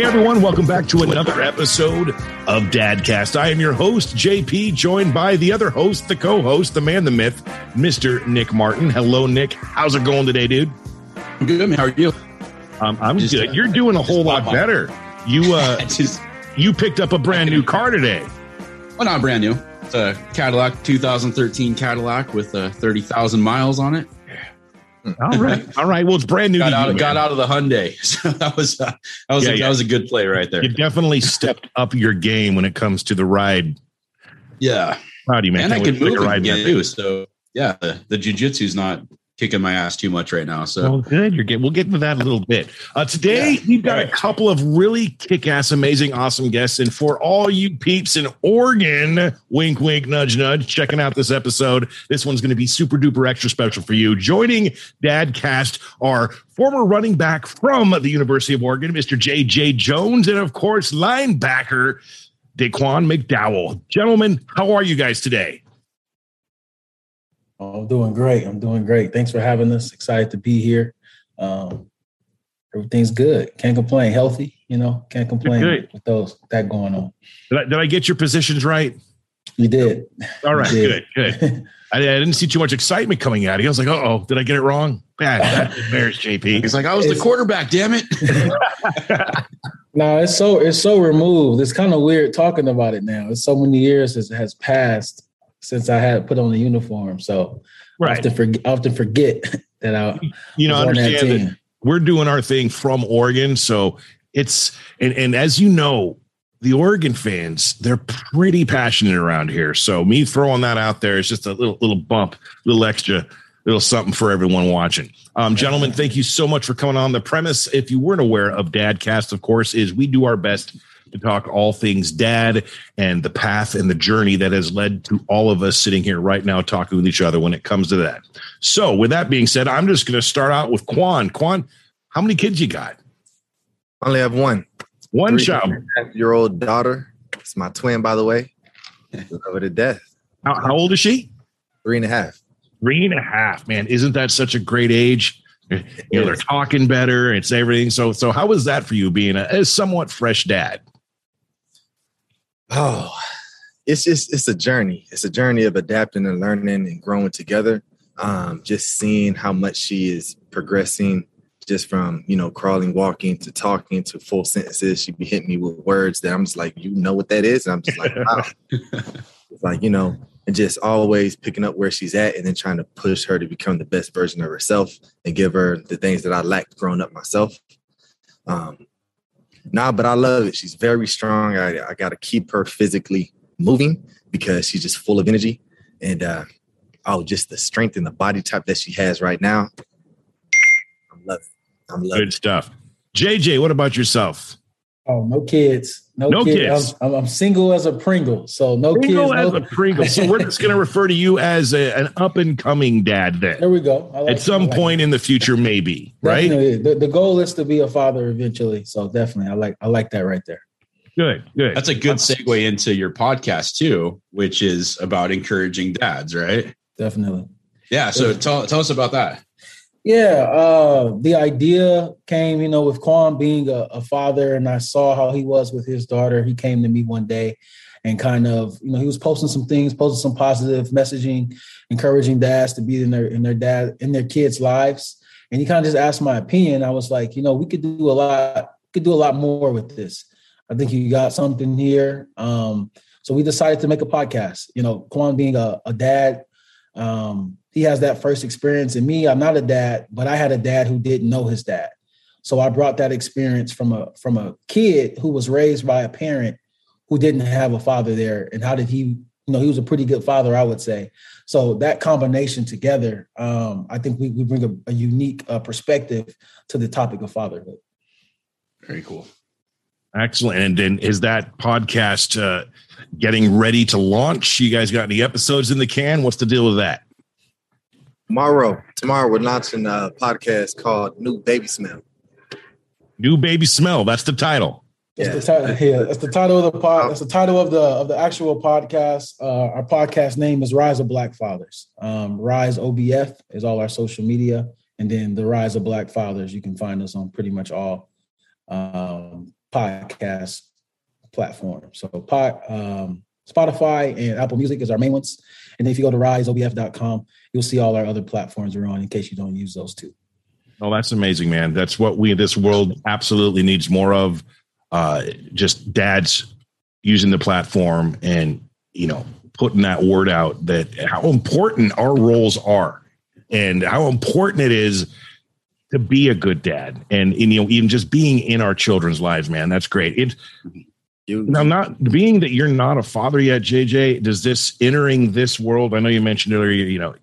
Hey everyone, welcome back to another episode of Dadcast. I am your host, JP, joined by the other host, the co-host, the man, the myth, Mr. Nick Martin. Hello, Nick. How's it going today, dude? I'm good. How are you? Um, I'm just, good. You're doing a whole lot better. You uh, just, you picked up a brand new car today. Well, not brand new. It's a Cadillac 2013 Cadillac with uh, 30,000 miles on it. All right, all right. Well, it's brand new. Got, out, you, got out, of the Hyundai, so that was uh, that was yeah, a, yeah. that was a good play right there. You definitely stepped up your game when it comes to the ride. Yeah, proud of you, man. And I can move ride too. So yeah, the, the jujitsu's not kicking my ass too much right now. So well, good. You're getting. We'll get into that a little bit. Uh, today yeah. we've got right. a couple of really kick-ass, amazing, awesome guests, and for all you peeps in Oregon, wink, wink, nudge, nudge, checking out this episode. This one's going to be super duper extra special for you. Joining Dadcast are former running back from the University of Oregon, Mr. J.J. Jones, and of course linebacker De'Quan McDowell. Gentlemen, how are you guys today? I'm doing great. I'm doing great. Thanks for having us. Excited to be here. Um, everything's good. Can't complain. Healthy, you know. Can't complain good. with those that going on. Did I, did I, get your positions right? You did. All right. Did. Good. Good. I, I, didn't see too much excitement coming out. He was like, uh "Oh, did I get it wrong?" Bad. embarrassed JP. He's like, "I was it's, the quarterback. Damn it." no, it's so it's so removed. It's kind of weird talking about it now. It's so many years has, has passed since I had put on the uniform. So right. I often forget, often forget that I you know understand that, that we're doing our thing from Oregon. So it's and and as you know, the Oregon fans, they're pretty passionate around here. So me throwing that out there is just a little little bump, little extra, little something for everyone watching. Um, gentlemen, thank you so much for coming on. The premise, if you weren't aware of Dadcast, of course, is we do our best to talk all things dad and the path and the journey that has led to all of us sitting here right now talking with each other when it comes to that. So, with that being said, I'm just going to start out with Quan. Quan, how many kids you got? I only have one. One child. Your old daughter. It's my twin, by the way. Love her to death. How, how old is she? Three and a half. Three and a half, man. Isn't that such a great age? You know, they're talking better. It's everything. So, so how was that for you being a, a somewhat fresh dad? Oh, it's just it's a journey. It's a journey of adapting and learning and growing together. Um, just seeing how much she is progressing, just from you know crawling, walking to talking to full sentences. She be hitting me with words that I'm just like, you know what that is, and I'm just like, wow. it's like you know, and just always picking up where she's at, and then trying to push her to become the best version of herself and give her the things that I lacked growing up myself. Um, Nah, but I love it. She's very strong. I, I got to keep her physically moving because she's just full of energy. And uh, oh, just the strength and the body type that she has right now. I'm loving. it. I'm loving. Good stuff. JJ, what about yourself? Oh, no kids. No, no kids. kids. I'm, I'm, single as a Pringle. So no Pringle kids. as no- a Pringle. So we're just going to refer to you as a, an up and coming dad then. There we go. Like At some like point in the future, maybe, right? The, the goal is to be a father eventually. So definitely, I like I like that right there. Good, good. That's a good segue into your podcast too, which is about encouraging dads, right? Definitely. Yeah. So tell tell us about that. Yeah, uh, the idea came, you know, with Quan being a, a, father, and I saw how he was with his daughter. He came to me one day and kind of, you know, he was posting some things, posting some positive messaging, encouraging dads to be in their in their dad in their kids' lives. And he kind of just asked my opinion. I was like, you know, we could do a lot, could do a lot more with this. I think you got something here. Um, so we decided to make a podcast. You know, Quan being a, a dad, um, he has that first experience. And me, I'm not a dad, but I had a dad who didn't know his dad. So I brought that experience from a from a kid who was raised by a parent who didn't have a father there. And how did he, you know, he was a pretty good father, I would say. So that combination together, um, I think we, we bring a, a unique uh, perspective to the topic of fatherhood. Very cool. Excellent. And then is that podcast uh, getting ready to launch? You guys got any episodes in the can? What's the deal with that? Tomorrow, tomorrow we're launching a podcast called New Baby Smell. New Baby Smell. That's the title. That's yeah. the title. Yeah, that's the title of the pod. That's the title of the of the actual podcast. Uh, our podcast name is Rise of Black Fathers. Um, Rise OBF is all our social media, and then the Rise of Black Fathers. You can find us on pretty much all um, podcast platform. So pod, um, Spotify and Apple Music is our main ones. And if you go to riseobf.com, you'll see all our other platforms we're on in case you don't use those two. Oh, that's amazing, man. That's what we this world absolutely needs more of. Uh, just dads using the platform and you know putting that word out that how important our roles are and how important it is to be a good dad and, and you know even just being in our children's lives man that's great it now not being that you're not a father yet jj does this entering this world i know you mentioned earlier you know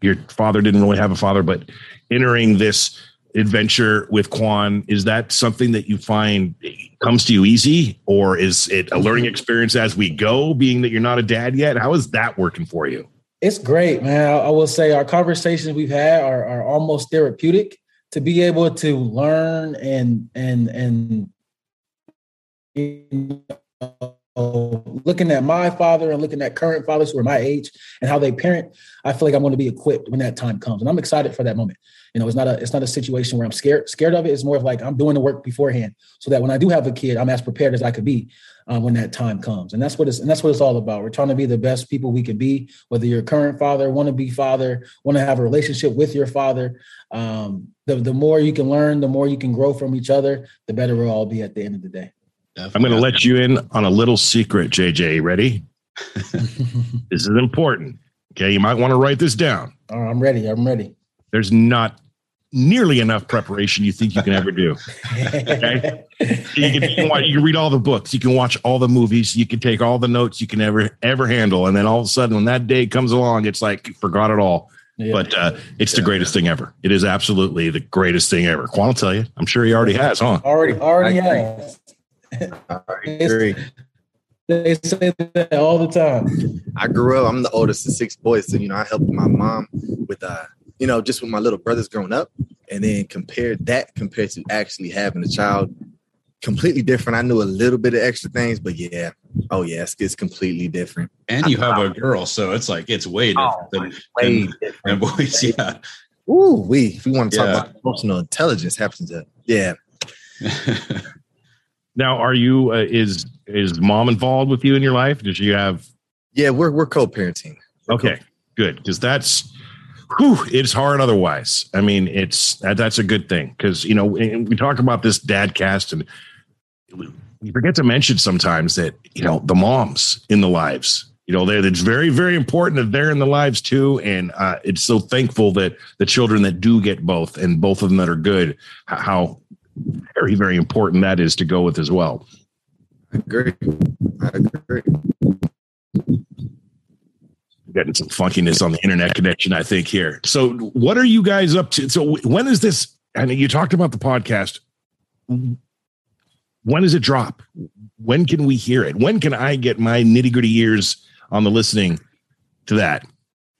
your father didn't really have a father but entering this adventure with Quan, is that something that you find comes to you easy, or is it a learning experience as we go? Being that you're not a dad yet, how is that working for you? It's great, man. I will say our conversations we've had are, are almost therapeutic. To be able to learn and and and know, looking at my father and looking at current fathers who are my age and how they parent, I feel like I'm going to be equipped when that time comes, and I'm excited for that moment. You know, it's not a it's not a situation where I'm scared scared of it. It's more of like I'm doing the work beforehand, so that when I do have a kid, I'm as prepared as I could be um, when that time comes. And that's what it's and that's what it's all about. We're trying to be the best people we can be. Whether you're a current father, want to be father, want to have a relationship with your father, um, the the more you can learn, the more you can grow from each other, the better we'll all be at the end of the day. Definitely. I'm going to let you in on a little secret, JJ. Ready? this is important. Okay, you might want to write this down. Oh, I'm ready. I'm ready there's not nearly enough preparation you think you can ever do. Okay. you, can, you, can watch, you can read all the books, you can watch all the movies, you can take all the notes you can ever ever handle, and then all of a sudden, when that day comes along, it's like you forgot it all. Yeah. But uh, it's the greatest thing ever. It is absolutely the greatest thing ever. Quan will tell you. I'm sure he already has, huh? Already, already has. I agree. They say that all the time. I grew up. I'm the oldest of six boys, so you know I helped my mom with uh, you know, just with my little brothers growing up, and then compared that compared to actually having a child, completely different. I knew a little bit of extra things, but yeah, oh yeah, it's, it's completely different. And you have a girl, so it's like it's way different oh, than, way than, different. than boys. Yeah. Ooh, we if we want to talk yeah. about emotional intelligence, happens to yeah. now, are you uh, is is mom involved with you in your life? Does you have? Yeah, we're we're co-parenting. Okay, good because that's whew, it's hard otherwise. I mean, it's that's a good thing because you know we talk about this dad cast and we forget to mention sometimes that you know the moms in the lives. You know, it's very very important that they're in the lives too, and uh, it's so thankful that the children that do get both and both of them that are good, how very very important that is to go with as well. I agree. I agree getting some funkiness on the internet connection, I think here. So, what are you guys up to? So, when is this? I And you talked about the podcast. When does it drop? When can we hear it? When can I get my nitty gritty ears on the listening to that?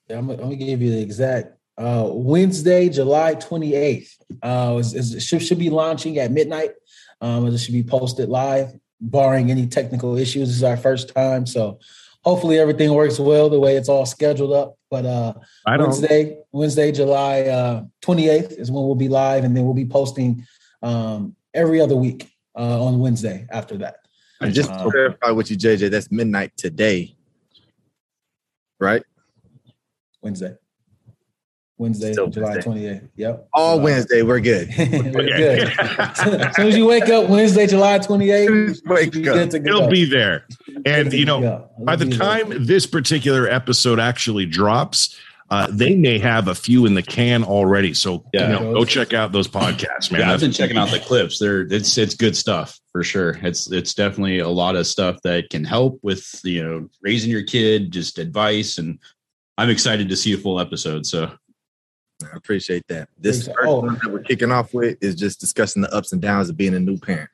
Yeah, I'm, gonna give you the exact uh, Wednesday, July 28th. Uh, it should, should be launching at midnight. Um, it should be posted live, barring any technical issues. This is our first time, so hopefully everything works well the way it's all scheduled up. But uh, Wednesday, Wednesday, July uh, 28th is when we'll be live, and then we'll be posting um, every other week uh, on Wednesday after that. And just to um, clarify with you, JJ, that's midnight today, right? Wednesday. Wednesday, Still July 28th. Yep. All Wednesday, we're good. we're good. as soon as you wake up Wednesday, July 28th, wake up. it'll be there. And, you know, by the time there. this particular episode actually drops, uh, they may have a few in the can already. So yeah. you know, go check out those podcasts, man. Yeah, I've been checking out the clips. They're it's it's good stuff for sure. It's it's definitely a lot of stuff that can help with you know raising your kid, just advice, and I'm excited to see a full episode. So I appreciate that. This first oh. one that we're kicking off with is just discussing the ups and downs of being a new parent.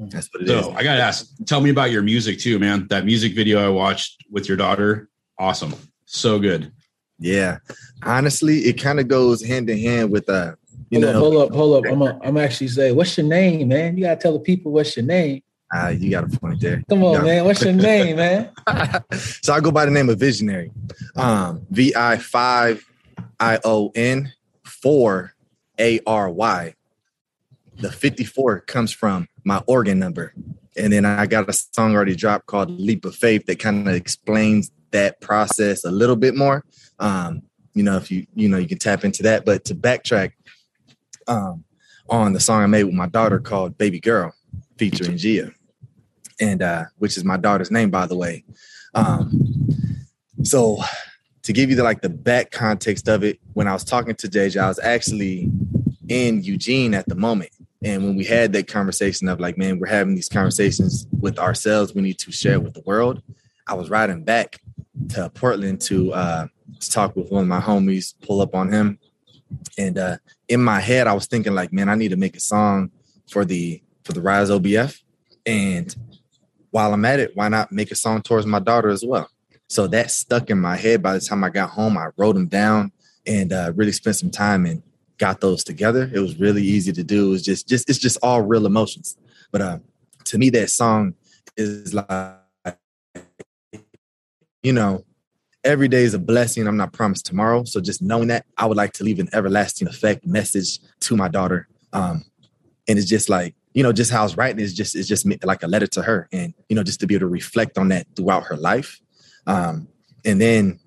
Mm-hmm. That's what it so, is. I gotta ask, tell me about your music too, man. That music video I watched with your daughter, awesome. So good. Yeah. Honestly, it kind of goes hand in hand with uh you hold know. Up, hold up, hold up. I'm a, I'm actually say, what's your name, man? You gotta tell the people what's your name. Ah, uh, you got a point there. Come on, man. What's your name, man? so I go by the name of Visionary. Um, V I five I O N 4 A R Y. The 54 comes from my organ number. And then I got a song already dropped called Leap of Faith that kind of explains that process a little bit more. Um, you know, if you, you know, you can tap into that. But to backtrack um, on the song I made with my daughter called Baby Girl, featuring Gia, and uh, which is my daughter's name, by the way. Um, so to give you the like the back context of it, when I was talking to JJ, I was actually in Eugene at the moment. And when we had that conversation of like, man, we're having these conversations with ourselves, we need to share with the world. I was riding back to Portland to uh, to talk with one of my homies, pull up on him. And uh, in my head, I was thinking like, man, I need to make a song for the for the Rise OBF. And while I'm at it, why not make a song towards my daughter as well? So that stuck in my head. By the time I got home, I wrote them down and uh, really spent some time and got those together. It was really easy to do. It was just, just it's just all real emotions. But uh, to me, that song is like, you know, every day is a blessing. I'm not promised tomorrow. So just knowing that, I would like to leave an everlasting effect message to my daughter. Um, and it's just like, you know, just how I was writing is just it's just like a letter to her, and you know, just to be able to reflect on that throughout her life. Um, and then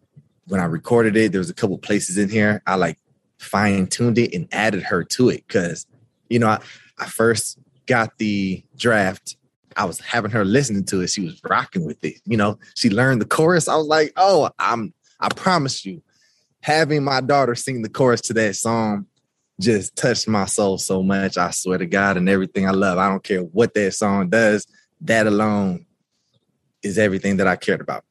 when I recorded it, there was a couple places in here I like fine tuned it and added her to it because, you know, I, I first got the draft I was having her listening to it. She was rocking with it. You know, she learned the chorus. I was like, oh, I'm I promise you, having my daughter sing the chorus to that song just touched my soul so much. I swear to God and everything I love. I don't care what that song does. That alone is everything that I cared about.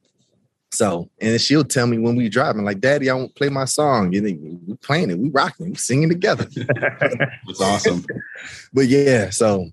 So, and she'll tell me when we driving, like, Daddy, I won't play my song. You know, we playing it, we rocking, we singing together. It's awesome. but yeah, so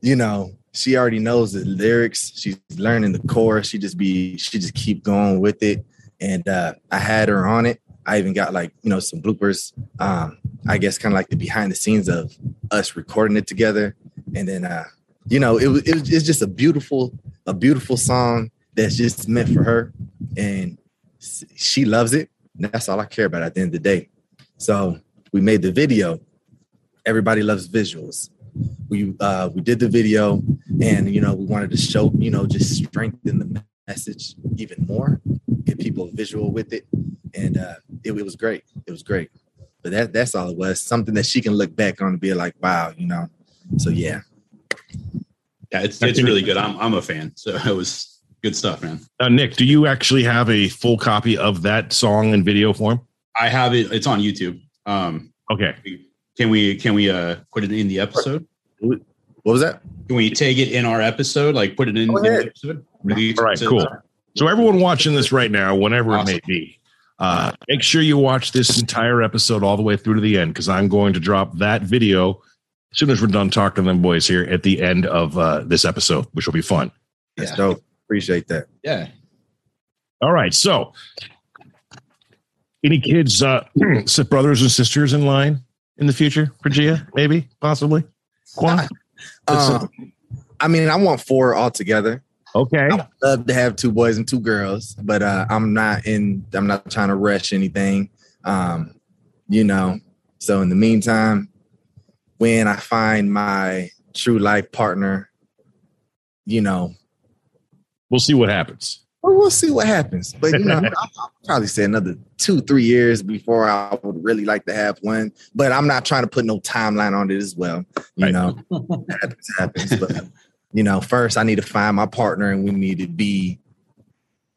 you know, she already knows the lyrics. She's learning the chorus. She just be, she just keep going with it. And uh, I had her on it. I even got like you know some bloopers. Um, I guess kind of like the behind the scenes of us recording it together, and then uh, you know it was it was it's just a beautiful a beautiful song that's just meant for her, and she loves it. that's all I care about at the end of the day. So we made the video. Everybody loves visuals. We uh, we did the video, and you know we wanted to show you know just strengthen the message even more, get people visual with it, and uh, it, it was great. It was great. But that that's all it was. Something that she can look back on and be like, wow, you know. So yeah. Yeah, it's it's really good. I'm I'm a fan. So it was good stuff, man. Uh, Nick, do you actually have a full copy of that song in video form? I have it. It's on YouTube. Um, okay. Can we can we uh put it in the episode? What was that? Can we take it in our episode? Like put it in, in the episode? All right, cool. So everyone watching this right now, whenever awesome. it may be, uh, make sure you watch this entire episode all the way through to the end because I'm going to drop that video as soon as we're done talking to them boys here at the end of uh, this episode, which will be fun. That's yeah. dope. Appreciate that. Yeah. All right. So, any kids, uh, brothers and sisters in line in the future for Gia? Maybe, possibly. Quan? Uh, I mean, I want four altogether. Okay. I love to have two boys and two girls, but uh, I'm not in. I'm not trying to rush anything. Um, you know. So in the meantime, when I find my true life partner, you know, we'll see what happens. Well, we'll see what happens. But you know, I'll, I'll probably say another two, three years before I would really like to have one. But I'm not trying to put no timeline on it as well. You right. know, happens, happens. But you know, first I need to find my partner and we need to be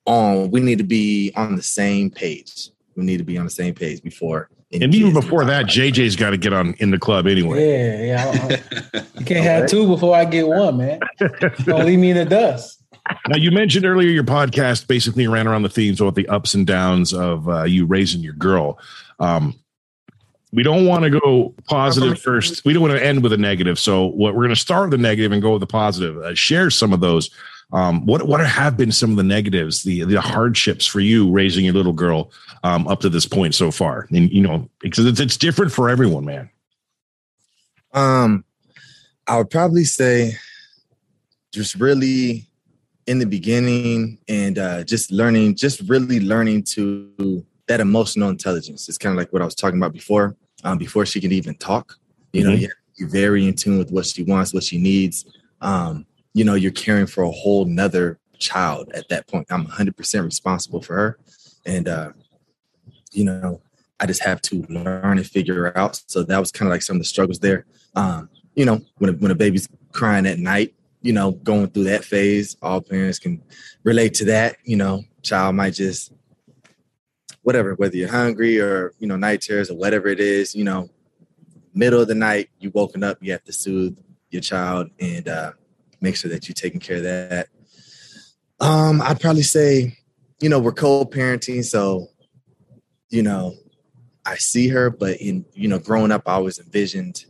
on, we need to be on the same page. We need to be on the same page before. And even before that, JJ's got to get on in the club anyway. Yeah, yeah. you can't have two before I get one, man. Don't leave me in the dust. Now, you mentioned earlier your podcast basically ran around the themes of the ups and downs of uh, you raising your girl. Um, we don't want to go positive first. We don't want to end with a negative. So what we're going to start with the negative and go with the positive. Uh, share some of those. Um, what what have been some of the negatives, the the hardships for you raising your little girl um, up to this point so far? And you know, because it's, it's different for everyone, man. Um, I would probably say just really in the beginning and uh, just learning, just really learning to that emotional intelligence. It's kind of like what I was talking about before. Um, before she can even talk, you mm-hmm. know, you are very in tune with what she wants, what she needs, um, you know, you're caring for a whole nother child at that point. I'm 100% responsible for her. And, uh, you know, I just have to learn and figure out. So that was kind of like some of the struggles there. Um, you know, when a, when a baby's crying at night, you know, going through that phase, all parents can relate to that. You know, child might just whatever, whether you're hungry or you know night terrors or whatever it is, you know, middle of the night, you woken up, you have to soothe your child and uh, make sure that you're taking care of that. Um, I'd probably say, you know, we're co-parenting, so you know, I see her, but in you know, growing up, I always envisioned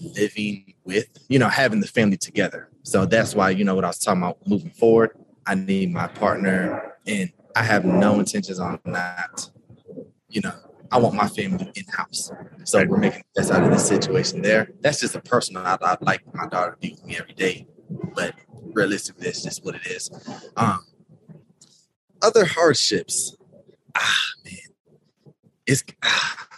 living with, you know, having the family together. So that's why, you know, what I was talking about moving forward, I need my partner, and I have no intentions on that. You know, I want my family in house. So we're making the best out of this situation there. That's just a personal. I'd, I'd like my daughter to be with me every day, but realistically, that's just what it is. Um, other hardships, ah man, it's ah,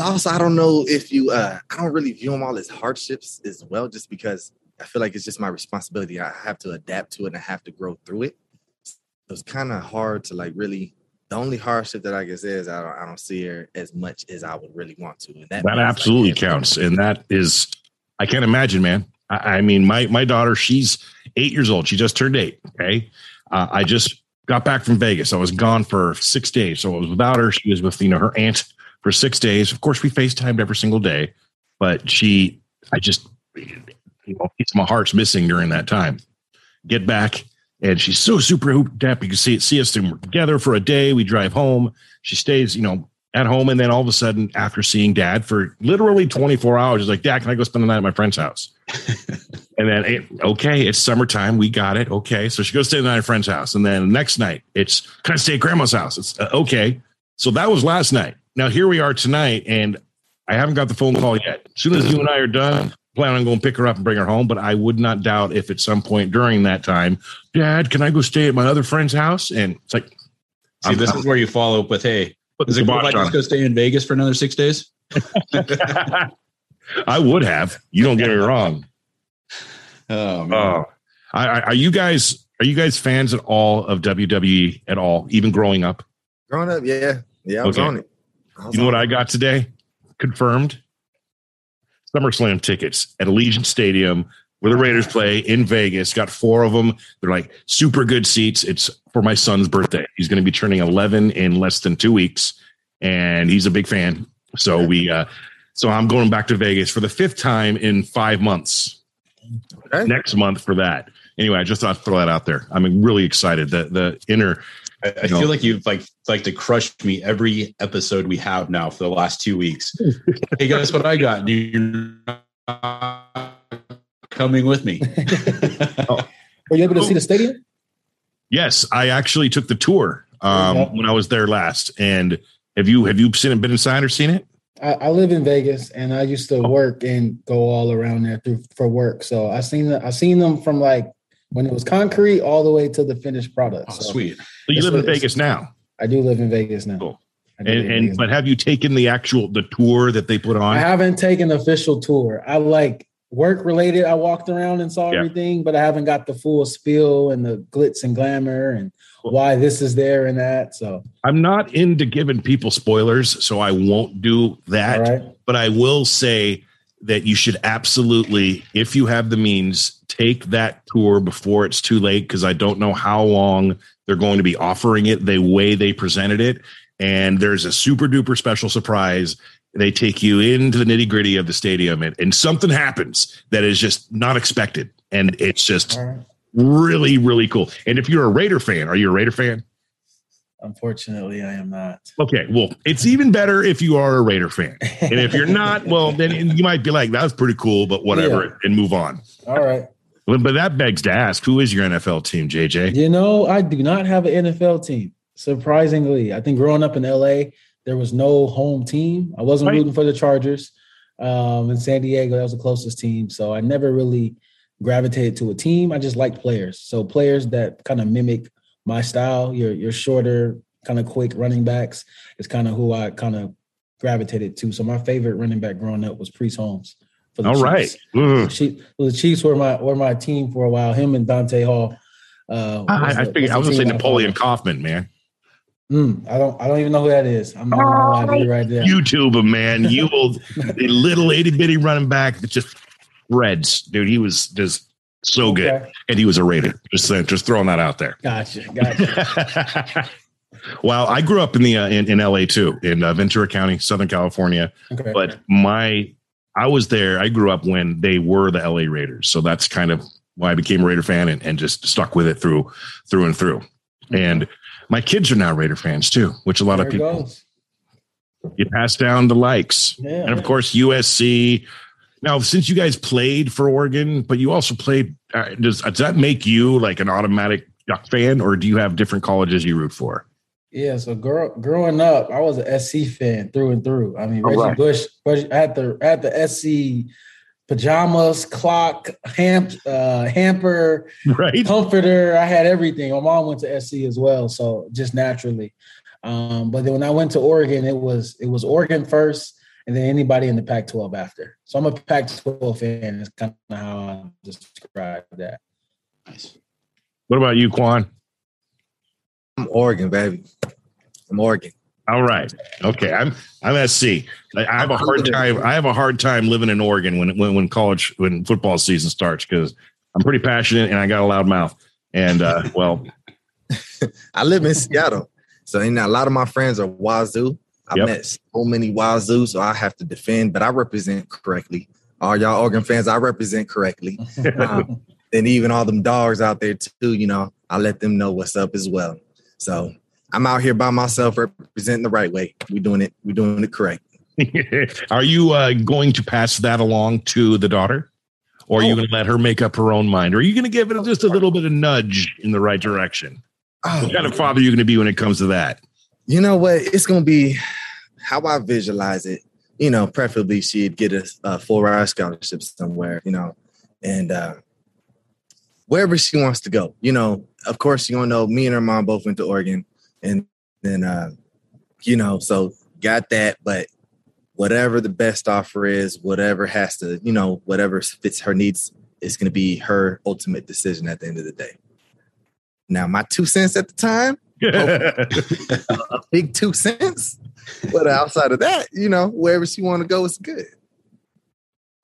also I don't know if you uh I don't really view them all as hardships as well, just because I feel like it's just my responsibility. I have to adapt to it and I have to grow through it. So it's kind of hard to like really. The only hardship that I guess is I don't I don't see her as much as I would really want to, and that, that absolutely like counts. And that is, I can't imagine, man. I, I, mean, my my daughter, she's eight years old. She just turned eight. Okay, uh, I just got back from Vegas. I was gone for six days, so I was without her. She was with you know her aunt for six days. Of course, we FaceTimed every single day, but she, I just, you know, piece of my heart's missing during that time. Get back, and she's so super happy. You can see it, see us together for a day. We drive home. She stays, you know, at home, and then all of a sudden, after seeing Dad for literally 24 hours, she's like, "Dad, can I go spend the night at my friend's house?" and then, it, okay, it's summertime. We got it. Okay, so she goes stay the night at a friend's house, and then the next night, it's can I stay at grandma's house? It's uh, okay. So that was last night. Now here we are tonight, and I haven't got the phone call yet. As soon as you and I are done, plan on going to pick her up and bring her home. But I would not doubt if at some point during that time, Dad, can I go stay at my other friend's house? And it's like, see, I'm, this I'm, is where you follow up with, hey, is it cool if I just go stay in Vegas for another six days? I would have. You don't get me wrong. Oh man. Uh, I, I, are you guys are you guys fans at all of WWE at all? Even growing up? Growing up, yeah, yeah, I was okay. on it. You know what I got today? Confirmed. SummerSlam tickets at Allegiant Stadium where the Raiders play in Vegas. Got four of them. They're like super good seats. It's for my son's birthday. He's going to be turning 11 in less than two weeks, and he's a big fan. So we, uh, so I'm going back to Vegas for the fifth time in five months. Okay. Next month for that. Anyway, I just thought I'd throw that out there. I'm really excited. The the inner I, I feel like you've like like to crush me every episode we have now for the last two weeks. hey, guess what I got? You're coming with me. oh. Were you able to see the stadium? Yes, I actually took the tour um, when I was there last. And have you have you seen it, been inside or seen it? I, I live in Vegas, and I used to oh. work and go all around there through, for work. So I seen the, I seen them from like when it was concrete all the way to the finished product. Oh, so sweet. So you live in Vegas now. I do live in Vegas now. Cool. And, and but have you taken the actual the tour that they put on? I haven't taken the official tour. I like work related. I walked around and saw yeah. everything, but I haven't got the full spiel and the glitz and glamour and cool. why this is there and that. So I'm not into giving people spoilers, so I won't do that. Right. But I will say that you should absolutely, if you have the means, take that tour before it's too late because I don't know how long they're going to be offering it the way they presented it. And there's a super duper special surprise. They take you into the nitty gritty of the stadium and, and, something happens that is just not expected. And it's just really, really cool. And if you're a Raider fan, are you a Raider fan? Unfortunately, I am not. Okay, well, it's even better if you are a Raider fan, and if you're not, well, then you might be like, "That was pretty cool," but whatever, yeah. and move on. All right. But that begs to ask, who is your NFL team, JJ? You know, I do not have an NFL team. Surprisingly, I think growing up in LA, there was no home team. I wasn't right. rooting for the Chargers. Um, in San Diego, that was the closest team, so I never really gravitated to a team. I just liked players. So players that kind of mimic my style. Your your shorter, kind of quick running backs is kind of who I kind of gravitated to. So my favorite running back growing up was Priest Holmes. For the All Chiefs. right. Chiefs, well, the Chiefs were my were my team for a while. Him and Dante Hall. Uh, I, was I the- figured I was gonna say Napoleon. Kaufman, man. Mm, I don't I don't even know who that is. I'm not gonna lie to you right there. YouTube man. You will the little itty bitty running back that just shreds, dude. He was just so good, Okay. and he was a Raider. Just saying, just throwing that out there. Gotcha. Gotcha. well, I grew up in the uh, in, in LA too, in uh, Ventura County, Southern California. Okay. But my I was there. I grew up when they were the LA Raiders, so that's kind of why I became a Raider fan and, and just stuck with it through through and through. And my kids are now Raider fans too, which a lot there of people you pass down the likes. Yeah. And of course, USC. Now, since you guys played for Oregon, but you also played, uh, does, does that make you like an automatic Duck fan, or do you have different colleges you root for? Yeah, so grow, growing up, I was an SC fan through and through. I mean, Reggie right. Bush, Reggie, I had the I had the SC pajamas, clock, ham, uh, hamper, Right. comforter. I had everything. My mom went to SC as well, so just naturally. Um, but then when I went to Oregon, it was it was Oregon first, and then anybody in the Pac-12 after. So I'm a Pac-12 fan. Is kind of how I describe that. Nice. What about you, Quan? I'm Oregon, baby. I'm Oregon. All right. Okay. I'm I'm SC. I, I have a hard time. I have a hard time living in Oregon when when, when college when football season starts because I'm pretty passionate and I got a loud mouth. And uh, well, I live in Seattle, so you know, a lot of my friends are Wazzu. I Yep. met so many Wazzu, so I have to defend, but I represent correctly. All y'all Oregon fans, I represent correctly. Um, and even all them dogs out there too, you know, I let them know what's up as well. So I'm out here by myself representing the right way. We doing it, we doing it correct. are you uh, going to pass that along to the daughter, or are you Oh. going to let her make up her own mind, or are you going to give it just a little bit of nudge in the right direction? Oh, What kind of father are you going to be when it comes to that? You know what? It's gonna be how I visualize it. You know, preferably she'd get a, a full ride scholarship somewhere. You know, and uh, wherever she wants to go. You know, of course, you gonna know me and her mom both went to Oregon, and then uh, you know, so got that. But whatever the best offer is, whatever has to, you know, whatever fits her needs, is gonna be her ultimate decision at the end of the day. Now, my two cents at the time a big two cents. But outside of that, you know, wherever she want to go is good.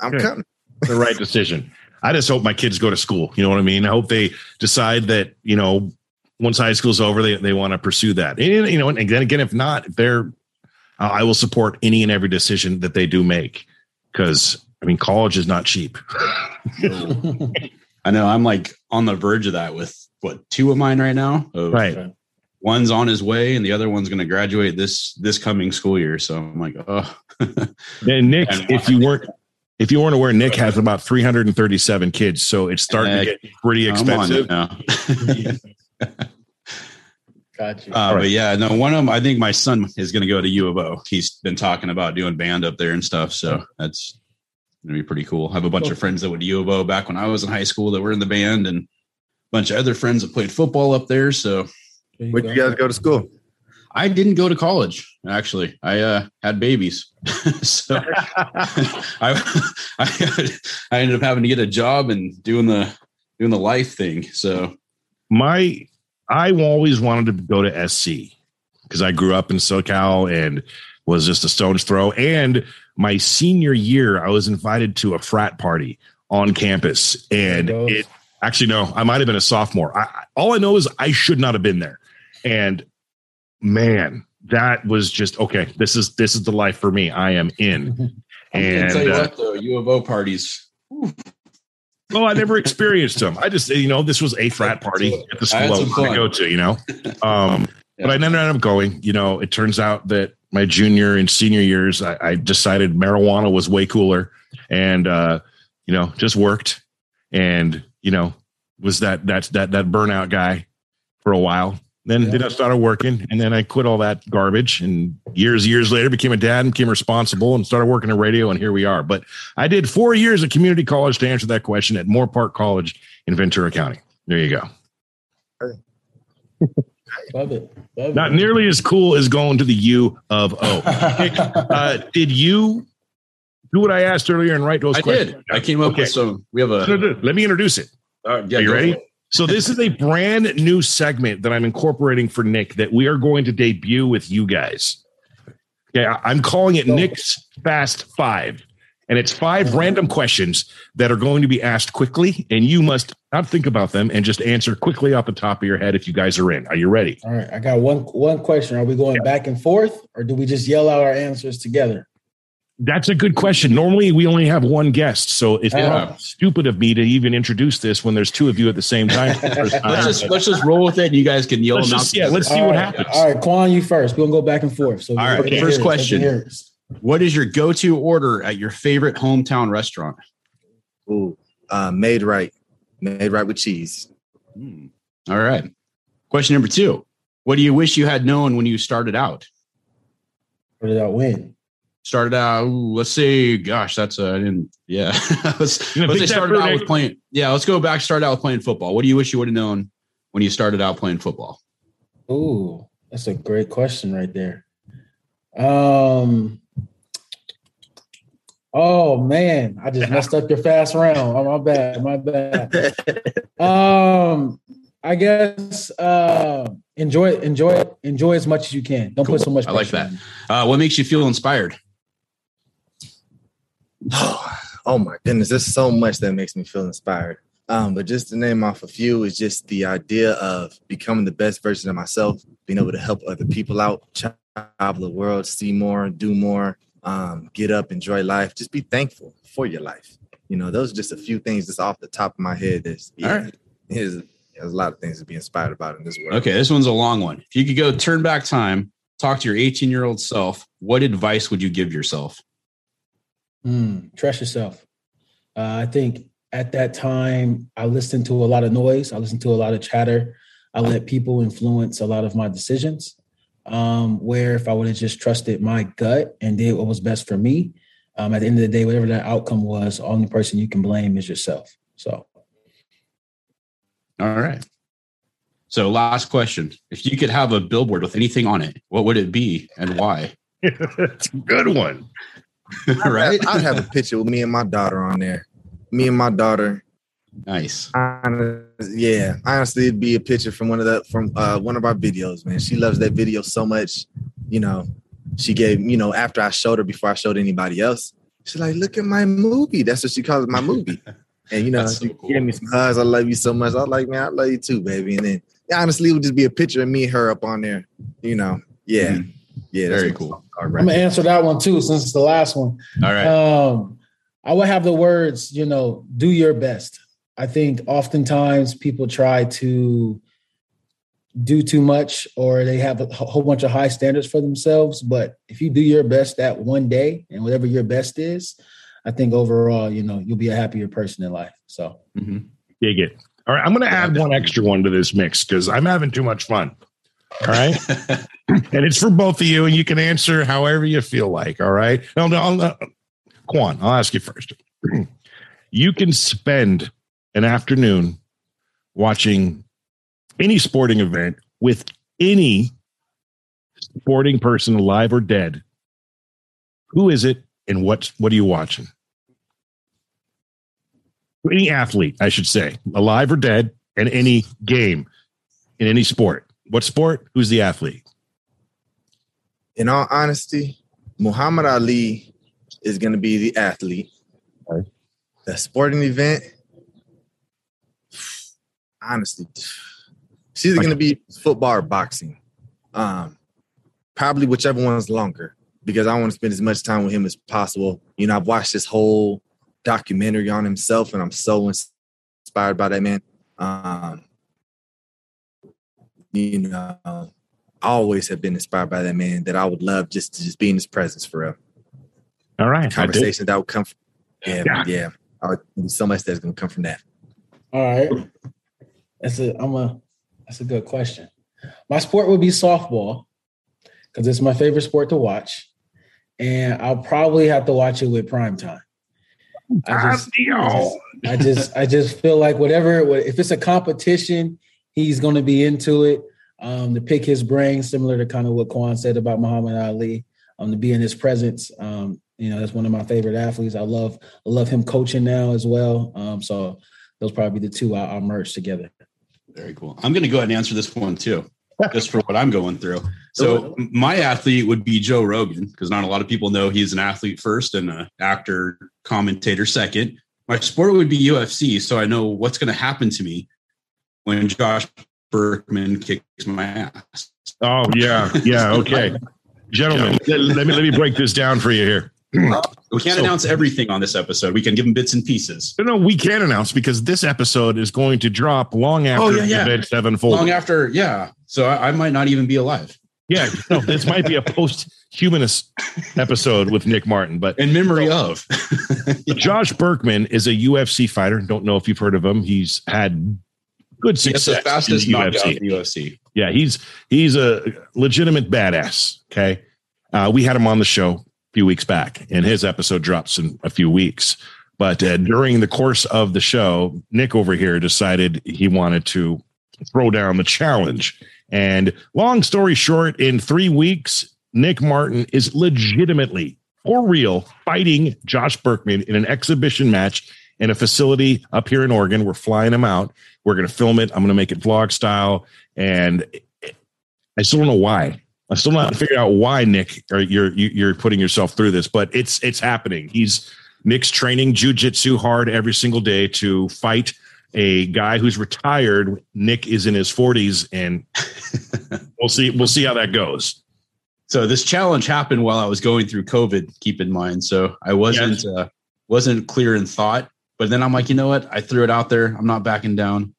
I'm Good. coming. the right decision. I just hope my kids go to school. You know what I mean? I hope they decide that, you know, once high school's over, they, they want to pursue that. And, you know, and then again, if not, if they're, uh, I will support any and every decision that they do make because, I mean, college is not cheap. I know I'm like on the verge of that with what two of mine right now. Of Right. One's on his way, and the other one's going to graduate this this coming school year. So I'm like, oh, And Nick, if you weren't, if you weren't aware, Nick has about 337 kids. So it's starting to get pretty expensive. it now. Got you. Uh, But yeah, no, one of them, I think my son is going to go to U of O. He's been talking about doing band up there and stuff. So that's going to be pretty cool. I have a bunch of friends that went to U of O back when I was in high school that were in the band and a bunch of other friends that played football up there. So There Where'd you guys go to school? I didn't go to college, actually. I uh, had babies. so I, I, I ended up having to get a job and doing the, doing the life thing. So my I always wanted to go to SC because I grew up in SoCal and was just a stone's throw. And my senior year, I was invited to a frat party on campus, and it actually no, I might have been a sophomore. I, I- all I know is I should not have been there. And man, that was just okay. This is this is the life for me. I am in. I And tell you uh, what, though, U of O parties, Oh, I never experienced them. I just, you know, this was a frat party at the school I some was going to go to, you know. Um, But I ended up going. You know, it turns out that my junior and senior years, I, I decided marijuana was way cooler, and uh, you know, just worked, and you know, was that that that that burnout guy for a while. Then Yeah. then I started working, and then I quit all that garbage. And years years later, became a dad and became responsible, and started working in radio. And here we are. But I did four years of community college to answer that question at Moorpark College in Ventura County. There you go. Love it. Love Not it. nearly as cool as going to the U of O. uh, did you do what I asked earlier and write those questions? I questions. did. I came up Okay. with some. We have a. Let me introduce it. Uh, yeah, Are you go ready? So this is a brand new segment that I'm incorporating for Nick that we are going to debut with you guys. Okay, I'm calling it Nick's Fast Five, and it's five random questions that are going to be asked quickly, and you must not think about them and just answer quickly off the top of your head if you guys are in. Are you ready? All right, I got one one question. Are we going back and forth, or do we just yell out our answers together? That's a good question. Normally, we only have one guest, so if Yeah. it's stupid of me to even introduce this when there's two of you at the same time, for the first time, Let's just let's just roll with it. and You guys can yell Let's them out. just- yeah, let's see All what right, happens. All right, Quan, you first. We're gonna go back and forth. So All right, let first question. Let me hear it. What is your go-to order at your favorite hometown restaurant? Ooh, uh, made right, made right with cheese. Hmm. All right. Question number two. What do you wish you had known when you started out? What did I win? Started out, ooh, let's see. gosh, that's a, I didn't, yeah. let's let's say started out with playing, yeah, let's go back, start out with playing football. What do you wish you would have known when you started out playing football? Ooh, that's a great question right there. Um. Oh man, I just messed up your fast round. Oh, my bad, my bad. Um, I guess uh, enjoy enjoy enjoy as much as you can. Don't Cool. put so much. I like pressure that. on it. Uh, what makes you feel inspired? Oh, oh my goodness, there's so much that makes me feel inspired. Um, but just to name off a few is just the idea of becoming the best version of myself, being able to help other people out, travel the world, see more, do more, um, get up, enjoy life, just be thankful for your life. You know, those are just a few things that's off the top of my head. That's yeah, All right. there's, there's a lot of things to be inspired about in this world. Okay, this one's a long one. If you could go turn back time, talk to your 18 year old self, what advice would you give yourself? Mm, trust yourself. Uh, I think at that time, I listened to a lot of noise. I listened to a lot of chatter. I let people influence a lot of my decisions. Um, where if I would have just trusted my gut and did what was best for me, um, at the end of the day, whatever that outcome was, the only person you can blame is yourself. So, All right. So, last question. If you could have a billboard with anything on it, what would it be and why? It's a good one. Right? I'd have a picture with me and my daughter on there. Me and my daughter. Nice. Yeah, honestly, it'd be a picture from one of the from uh, one of our videos. Man, she loves that video so much. You know, she gave you know after I showed her before I showed anybody else. She's like, "Look at my movie." That's what she calls it, my movie. And you know, so she cool. gave me some hugs. I love you so much. I was like, man, I love you too, baby. And then yeah, honestly, it would just be a picture of me and her up on there. You know, yeah, Mhm. Yeah, that's Very cool. All I'm gonna answer that one too, since it's the last one. All right. Um, I would have the words, you know, do your best. I think oftentimes people try to do too much or they have a whole bunch of high standards for themselves. But if you do your best that one day and whatever your best is, I think overall, you know, you'll be a happier person in life. So Mhm. Dig it. All right, I'm going to add one extra one to this mix because I'm having too much fun. All right, and it's for both of you, and you can answer however you feel like. All right, no, no, I'll, uh, Quan, I'll ask you first. you can spend an afternoon watching any sporting event with any sporting person, alive or dead. Who is it, and what what are you watching? any athlete, I should say, alive or dead, and any game in any sport. What sport? Who's the athlete? in all honesty, Muhammad Ali is going to be the athlete. Okay. The sporting event, honestly, it's either going to be football or boxing. Um, probably whichever one's longer because I want to spend as much time with him as possible. You know, I've watched this whole documentary on himself, and I'm so inspired by that man. Um, you know, I always have been inspired by that man that I would love just to just be in his presence for real. All right. I. Conversation that would come from yeah, Yeah. yeah. I would, so much that's gonna come from that. all right. That's a I'm a that's a good question. My sport would be softball because it's my favorite sport to watch. And I'll probably have to watch it with prime time. I just, Adio. I just I just feel like whatever if it's a competition, he's going to be into it. Um, to pick his brain, similar to kind of what Quan said about Muhammad Ali, um, to be in his presence. Um, You know, that's one of my favorite athletes. I love I love him coaching now as well. Um, so those probably the two I'll, merge together. Very cool. I'm going to go ahead and answer this one too, just for what I'm going through. So my athlete would be Joe Rogan because not a lot of people know he's an athlete first and an actor commentator second. My sport would be UFC, so I know what's going to happen to me when Josh Burkman kicks my ass. Oh yeah, yeah. Okay, gentlemen, let me let me break this down for you here. We can't so, announce everything on this episode. We can give them bits and pieces. No, we can announce because this episode is going to drop long oh, after oh, yeah, yeah. event sevenfold. Long after, yeah. So I, I, might not even be alive. Yeah, no, this might be a post-humanist episode with Nick Martin, but in memory so, of yeah. Josh Burkman is a UFC fighter. Don't know if you've heard of him. He's had good success. the fastest UFC. in the UFC. Yeah, he's he's a legitimate badass. Okay, uh, we had him on the show a few weeks back, and his episode drops in a few weeks. But uh, during the course of the show, Nick over here decided he wanted to throw down the challenge. And long story short, in three weeks, Nick Martin is legitimately, for real, fighting Josh Burkman in an exhibition match in a facility up here in Oregon. We're flying him out. We're going to film it. I'm going to make it vlog style. And I still don't know why. I still not figured out why Nick or you're you're putting yourself through this, but it's it's happening. He's Nick's training jujitsu hard every single day to fight a guy who's retired. Nick is in his 40s, and we'll see we'll see how that goes. So this challenge happened while I was going through COVID. Keep in mind, so I wasn't yes. uh, wasn't clear in thought. But then I'm like, you know what? I threw it out there. I'm not backing down.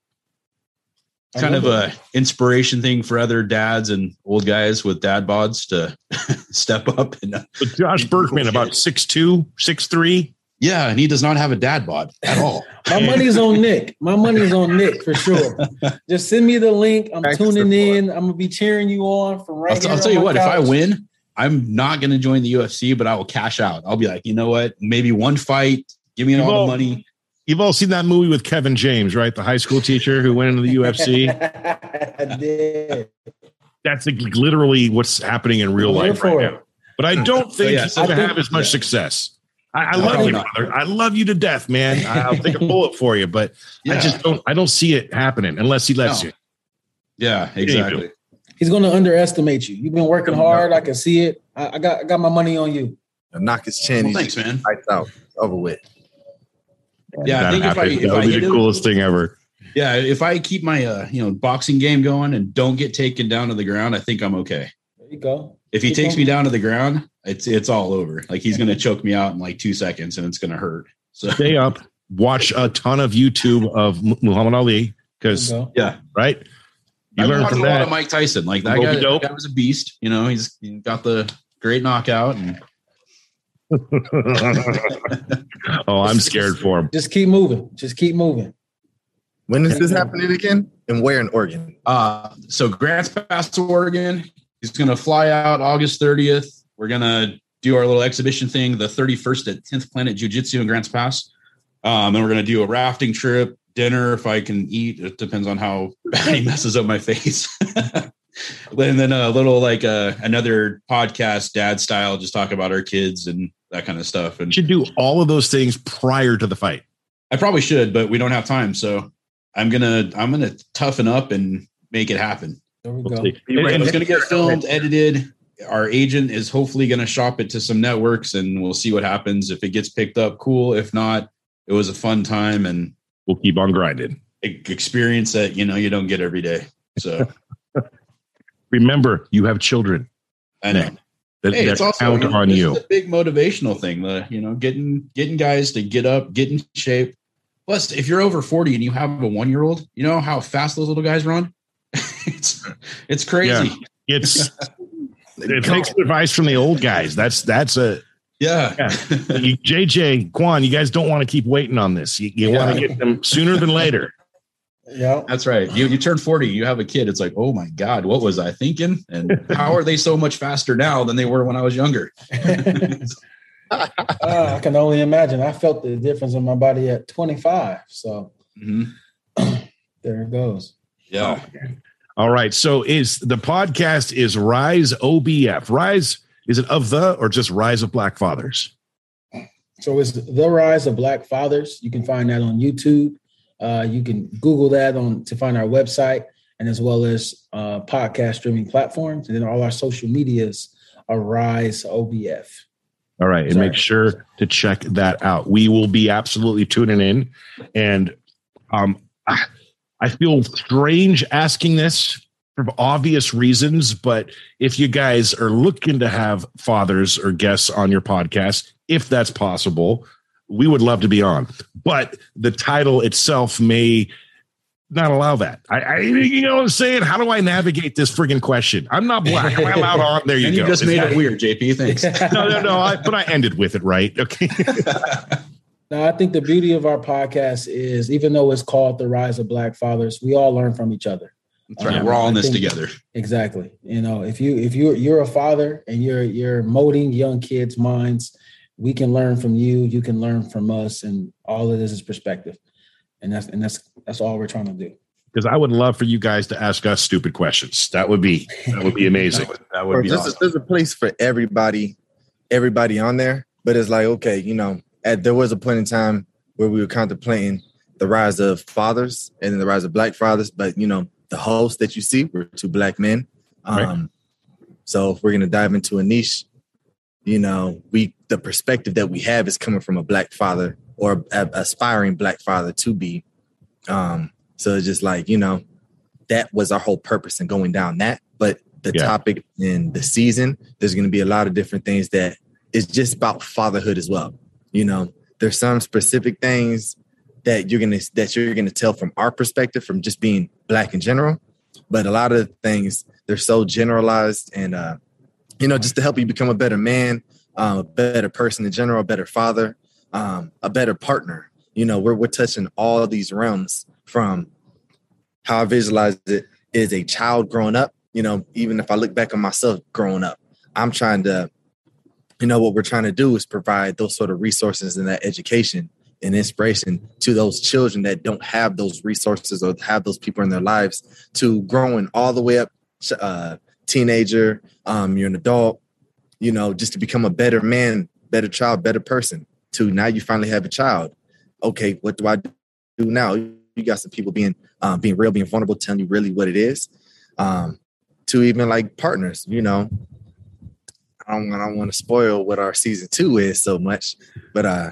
kind of a inspiration thing for other dads and old guys with dad bods to step up and uh, but Josh Burkman about six two, six three. Yeah, and he does not have a dad bod at all. My money's on Nick. My money's on Nick for sure. Just send me the link. I'm Practice tuning in. I'm gonna be cheering you on from right. I'll, I'll tell you what. Couch. If I win, I'm not gonna join the UFC, but I will cash out. I'll be like, you know what? Maybe one fight. Give me all, all the money. You've all seen that movie with Kevin James, right? The high school teacher who went into the UFC. I did. That's like literally what's happening in real life right now. But I don't think yeah, he's going to have as much yeah. success. I, I love you, brother. I love you to death, man. I'll take a bullet for you, but yeah. I just don't. I don't see it happening unless he lets no. you. Yeah, exactly. He's going to underestimate you. You've been working hard. I can see it. I, I got. I got my money on you. Knock his chin. Well, thanks, man. Lights out. Over with. Yeah, I think if I, if that would I be the coolest him, thing ever. Yeah, if I keep my uh, you know boxing game going and don't get taken down to the ground, I think I'm okay. There you go. If he Keep takes going. me down to the ground, it's it's all over. Like he's gonna choke me out in like two seconds, and it's gonna hurt. So stay up, watch a ton of YouTube of Muhammad Ali because yeah, right. You learn from that. A lot of Mike Tyson, like that guy, that guy was a beast. You know, he's he got the great knockout and oh, I'm scared for him. Just keep moving. Just keep moving. When is this happening again? And where in Oregon? Uh, so Grants Pass, Oregon. He's going to fly out August 30th. We're going to do our little exhibition thing the 31st at 10th Planet Jiu Jitsu in Grants Pass. Um, and we're going to do a rafting trip, dinner if I can eat. It depends on how bad he messes up my face. and then a little like uh, another podcast, dad style, just talk about our kids and that kind of stuff. And should do all of those things prior to the fight. I probably should, but we don't have time. So I'm gonna I'm gonna toughen up and make it happen. There we go. It's gonna get filmed, edited. Our agent is hopefully gonna shop it to some networks, and we'll see what happens. If it gets picked up, cool. If not, it was a fun time, and we'll keep on grinding. Experience that you know you don't get every day. So remember, you have children. I know that, hey, that also, count on you. a big motivational thing. The you know getting getting guys to get up, get in shape. Plus, if you're over forty and you have a one year old, you know how fast those little guys run. it's it's crazy. Yeah, it's it takes advice from the old guys. That's that's a yeah. yeah. You, JJ Quan, you guys don't want to keep waiting on this. You, you yeah. want to get them sooner than later. Yeah, that's right. You you turn forty, you have a kid. It's like, oh my god, what was I thinking? And how are they so much faster now than they were when I was younger? uh, I can only imagine. I felt the difference in my body at 25. So mm-hmm. there it goes. Yeah. All right. So is the podcast is Rise OBF. Rise is it of the or just Rise of Black Fathers? So it's the rise of Black fathers. You can find that on YouTube. Uh, you can Google that on to find our website, and as well as uh, podcast streaming platforms, and then all our social medias are Rise OBF. All right, and Sorry. make sure to check that out. We will be absolutely tuning in, and um, I feel strange asking this for obvious reasons, but if you guys are looking to have fathers or guests on your podcast, if that's possible, we would love to be on. But the title itself may not allow that. I, I, you know what I'm saying? How do I navigate this frigging question? I'm not black. Am I allowed on? There you and go. You just made it weird, JP. Thanks. no, no, no. I, but I ended with it right. Okay. now, I think the beauty of our podcast is, even though it's called the Rise of Black Fathers, we all learn from each other. That's right. Um, We're all in this together. Exactly. You know, if you if you you're a father and you're you're molding young kids' minds, we can learn from you. You can learn from us, and all of this is perspective and that's and that's that's all we're trying to do because I would love for you guys to ask us stupid questions. That would be that would be amazing. that would, that would be there's, awesome. a, there's a place for everybody, everybody on there. But it's like okay, you know, at there was a point in time where we were contemplating the rise of fathers and then the rise of black fathers. But you know, the hosts that you see were two black men. Um, right. So if we're gonna dive into a niche, you know, we the perspective that we have is coming from a black father or a, aspiring black father to be. Um, so it's just like, you know, that was our whole purpose in going down that. But the yeah. topic in the season, there's going to be a lot of different things that is just about fatherhood as well. You know, there's some specific things that you're gonna that you're gonna tell from our perspective, from just being black in general. But a lot of the things they're so generalized, and uh, you know, just to help you become a better man, um, a better person in general, a better father, um, a better partner. You know, we're we're touching all these realms from how I visualize it is a child growing up. You know, even if I look back on myself growing up, I'm trying to, you know, what we're trying to do is provide those sort of resources and that education and inspiration to those children that don't have those resources or have those people in their lives to growing all the way up uh, teenager um, you're an adult you know just to become a better man better child better person to now you finally have a child. Okay, what do I do now? You got some people being um, being real, being vulnerable, telling you really what it is. Um, to even like partners, you know. I don't, I don't want to spoil what our season two is so much, but uh,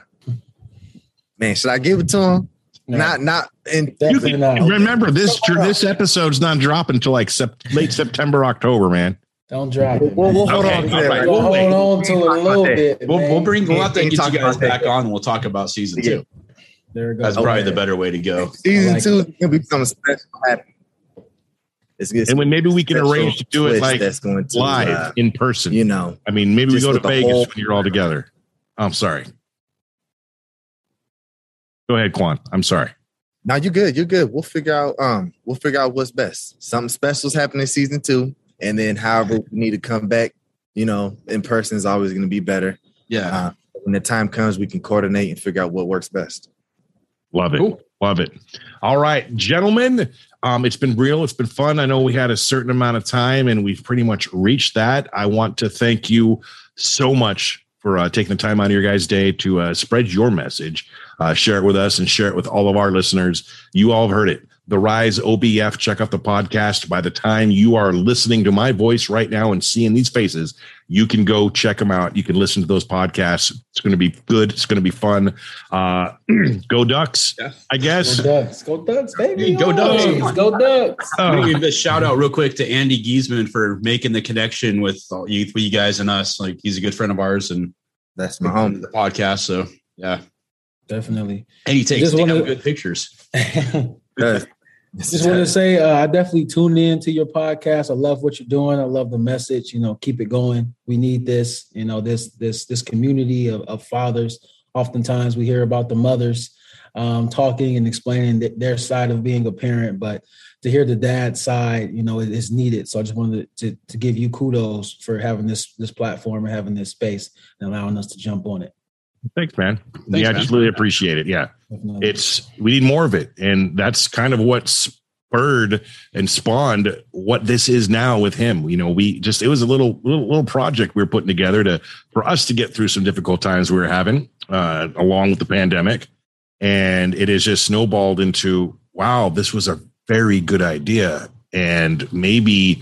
man, should I give it to him? No. Not, not, and you can, not. remember this. This episode's not dropping until like sept, late September, October, man. Don't drop it. We'll, we'll hold okay. on. Right. We'll, we'll hold on to it a little bit. We'll, we'll, bring. We'll have to get you guys back on. and We'll talk about season two. There it goes. That's probably the better way to go. Season like two can be something special. It's, it's and when maybe we can arrange to do it like that's going to, live uh, in person. You know, I mean, maybe we go to Vegas whole- when you're all together. I'm sorry. Go ahead, Quan. I'm sorry. Now you're good. You're good. We'll figure out. Um, we'll figure out what's best. Something special's happening season two. And then however we need to come back, you know, in person is always going to be better. Yeah. Uh, when the time comes, we can coordinate and figure out what works best. Love it. Cool. Love it. All right, gentlemen. Um, it's been real. It's been fun. I know we had a certain amount of time and we've pretty much reached that. I want to thank you so much for uh, taking the time out of your guys' day to uh, spread your message, uh, share it with us, and share it with all of our listeners. You all have heard it the Rise OBF. Check out the podcast. By the time you are listening to my voice right now and seeing these faces, you can go check them out. You can listen to those podcasts. It's going to be good. It's going to be fun. Uh, go Ducks, yeah. I guess. Go Ducks. Go Ducks, baby. Go Ducks. Go Ducks. Uh, give a shout out real quick to Andy Giesman for making the connection with you, with you guys and us. Like he's a good friend of ours and that's my home. The podcast. So yeah. Definitely. And he takes wanna, good pictures. Just want to say, uh, I definitely tuned in to your podcast. I love what you're doing. I love the message. You know, keep it going. We need this. You know, this this this community of, of fathers. Oftentimes, we hear about the mothers um, talking and explaining their side of being a parent, but to hear the dad side, you know, is needed. So I just wanted to, to, to give you kudos for having this this platform and having this space and allowing us to jump on it. Thanks, man. Thanks, we absolutely man. appreciate it. Yeah. Definitely. It's we need more of it. And that's kind of what spurred and spawned what this is now with him. You know, we just it was a little little little project we were putting together to for us to get through some difficult times we were having. uh, along with the pandemic, and it has just snowballed into wow, this was a very good idea, and maybe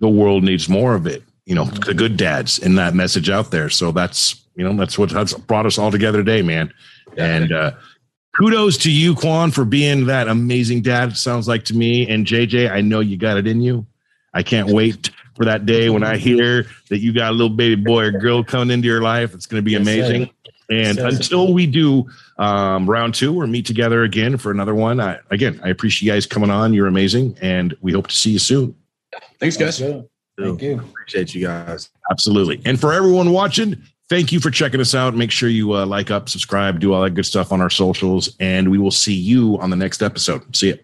the world needs more of it. You know, the good dads in that message out there. So that's you know that's what has brought us all together today, man. And uh, kudos to you, Quan, for being that amazing dad. Sounds like to me. And JJ, I know you got it in you. I can't wait for that day when I hear that you got a little baby boy or girl coming into your life. It's going to be yes, amazing. Sir. And yes, until we do um, round two or meet together again for another one, I, again, I appreciate you guys coming on. You're amazing, and we hope to see you soon. Thanks, guys. Thank you. Appreciate you guys. Absolutely. And for everyone watching, thank you for checking us out. Make sure you uh, like up, subscribe, do all that good stuff on our socials, and we will see you on the next episode. See you.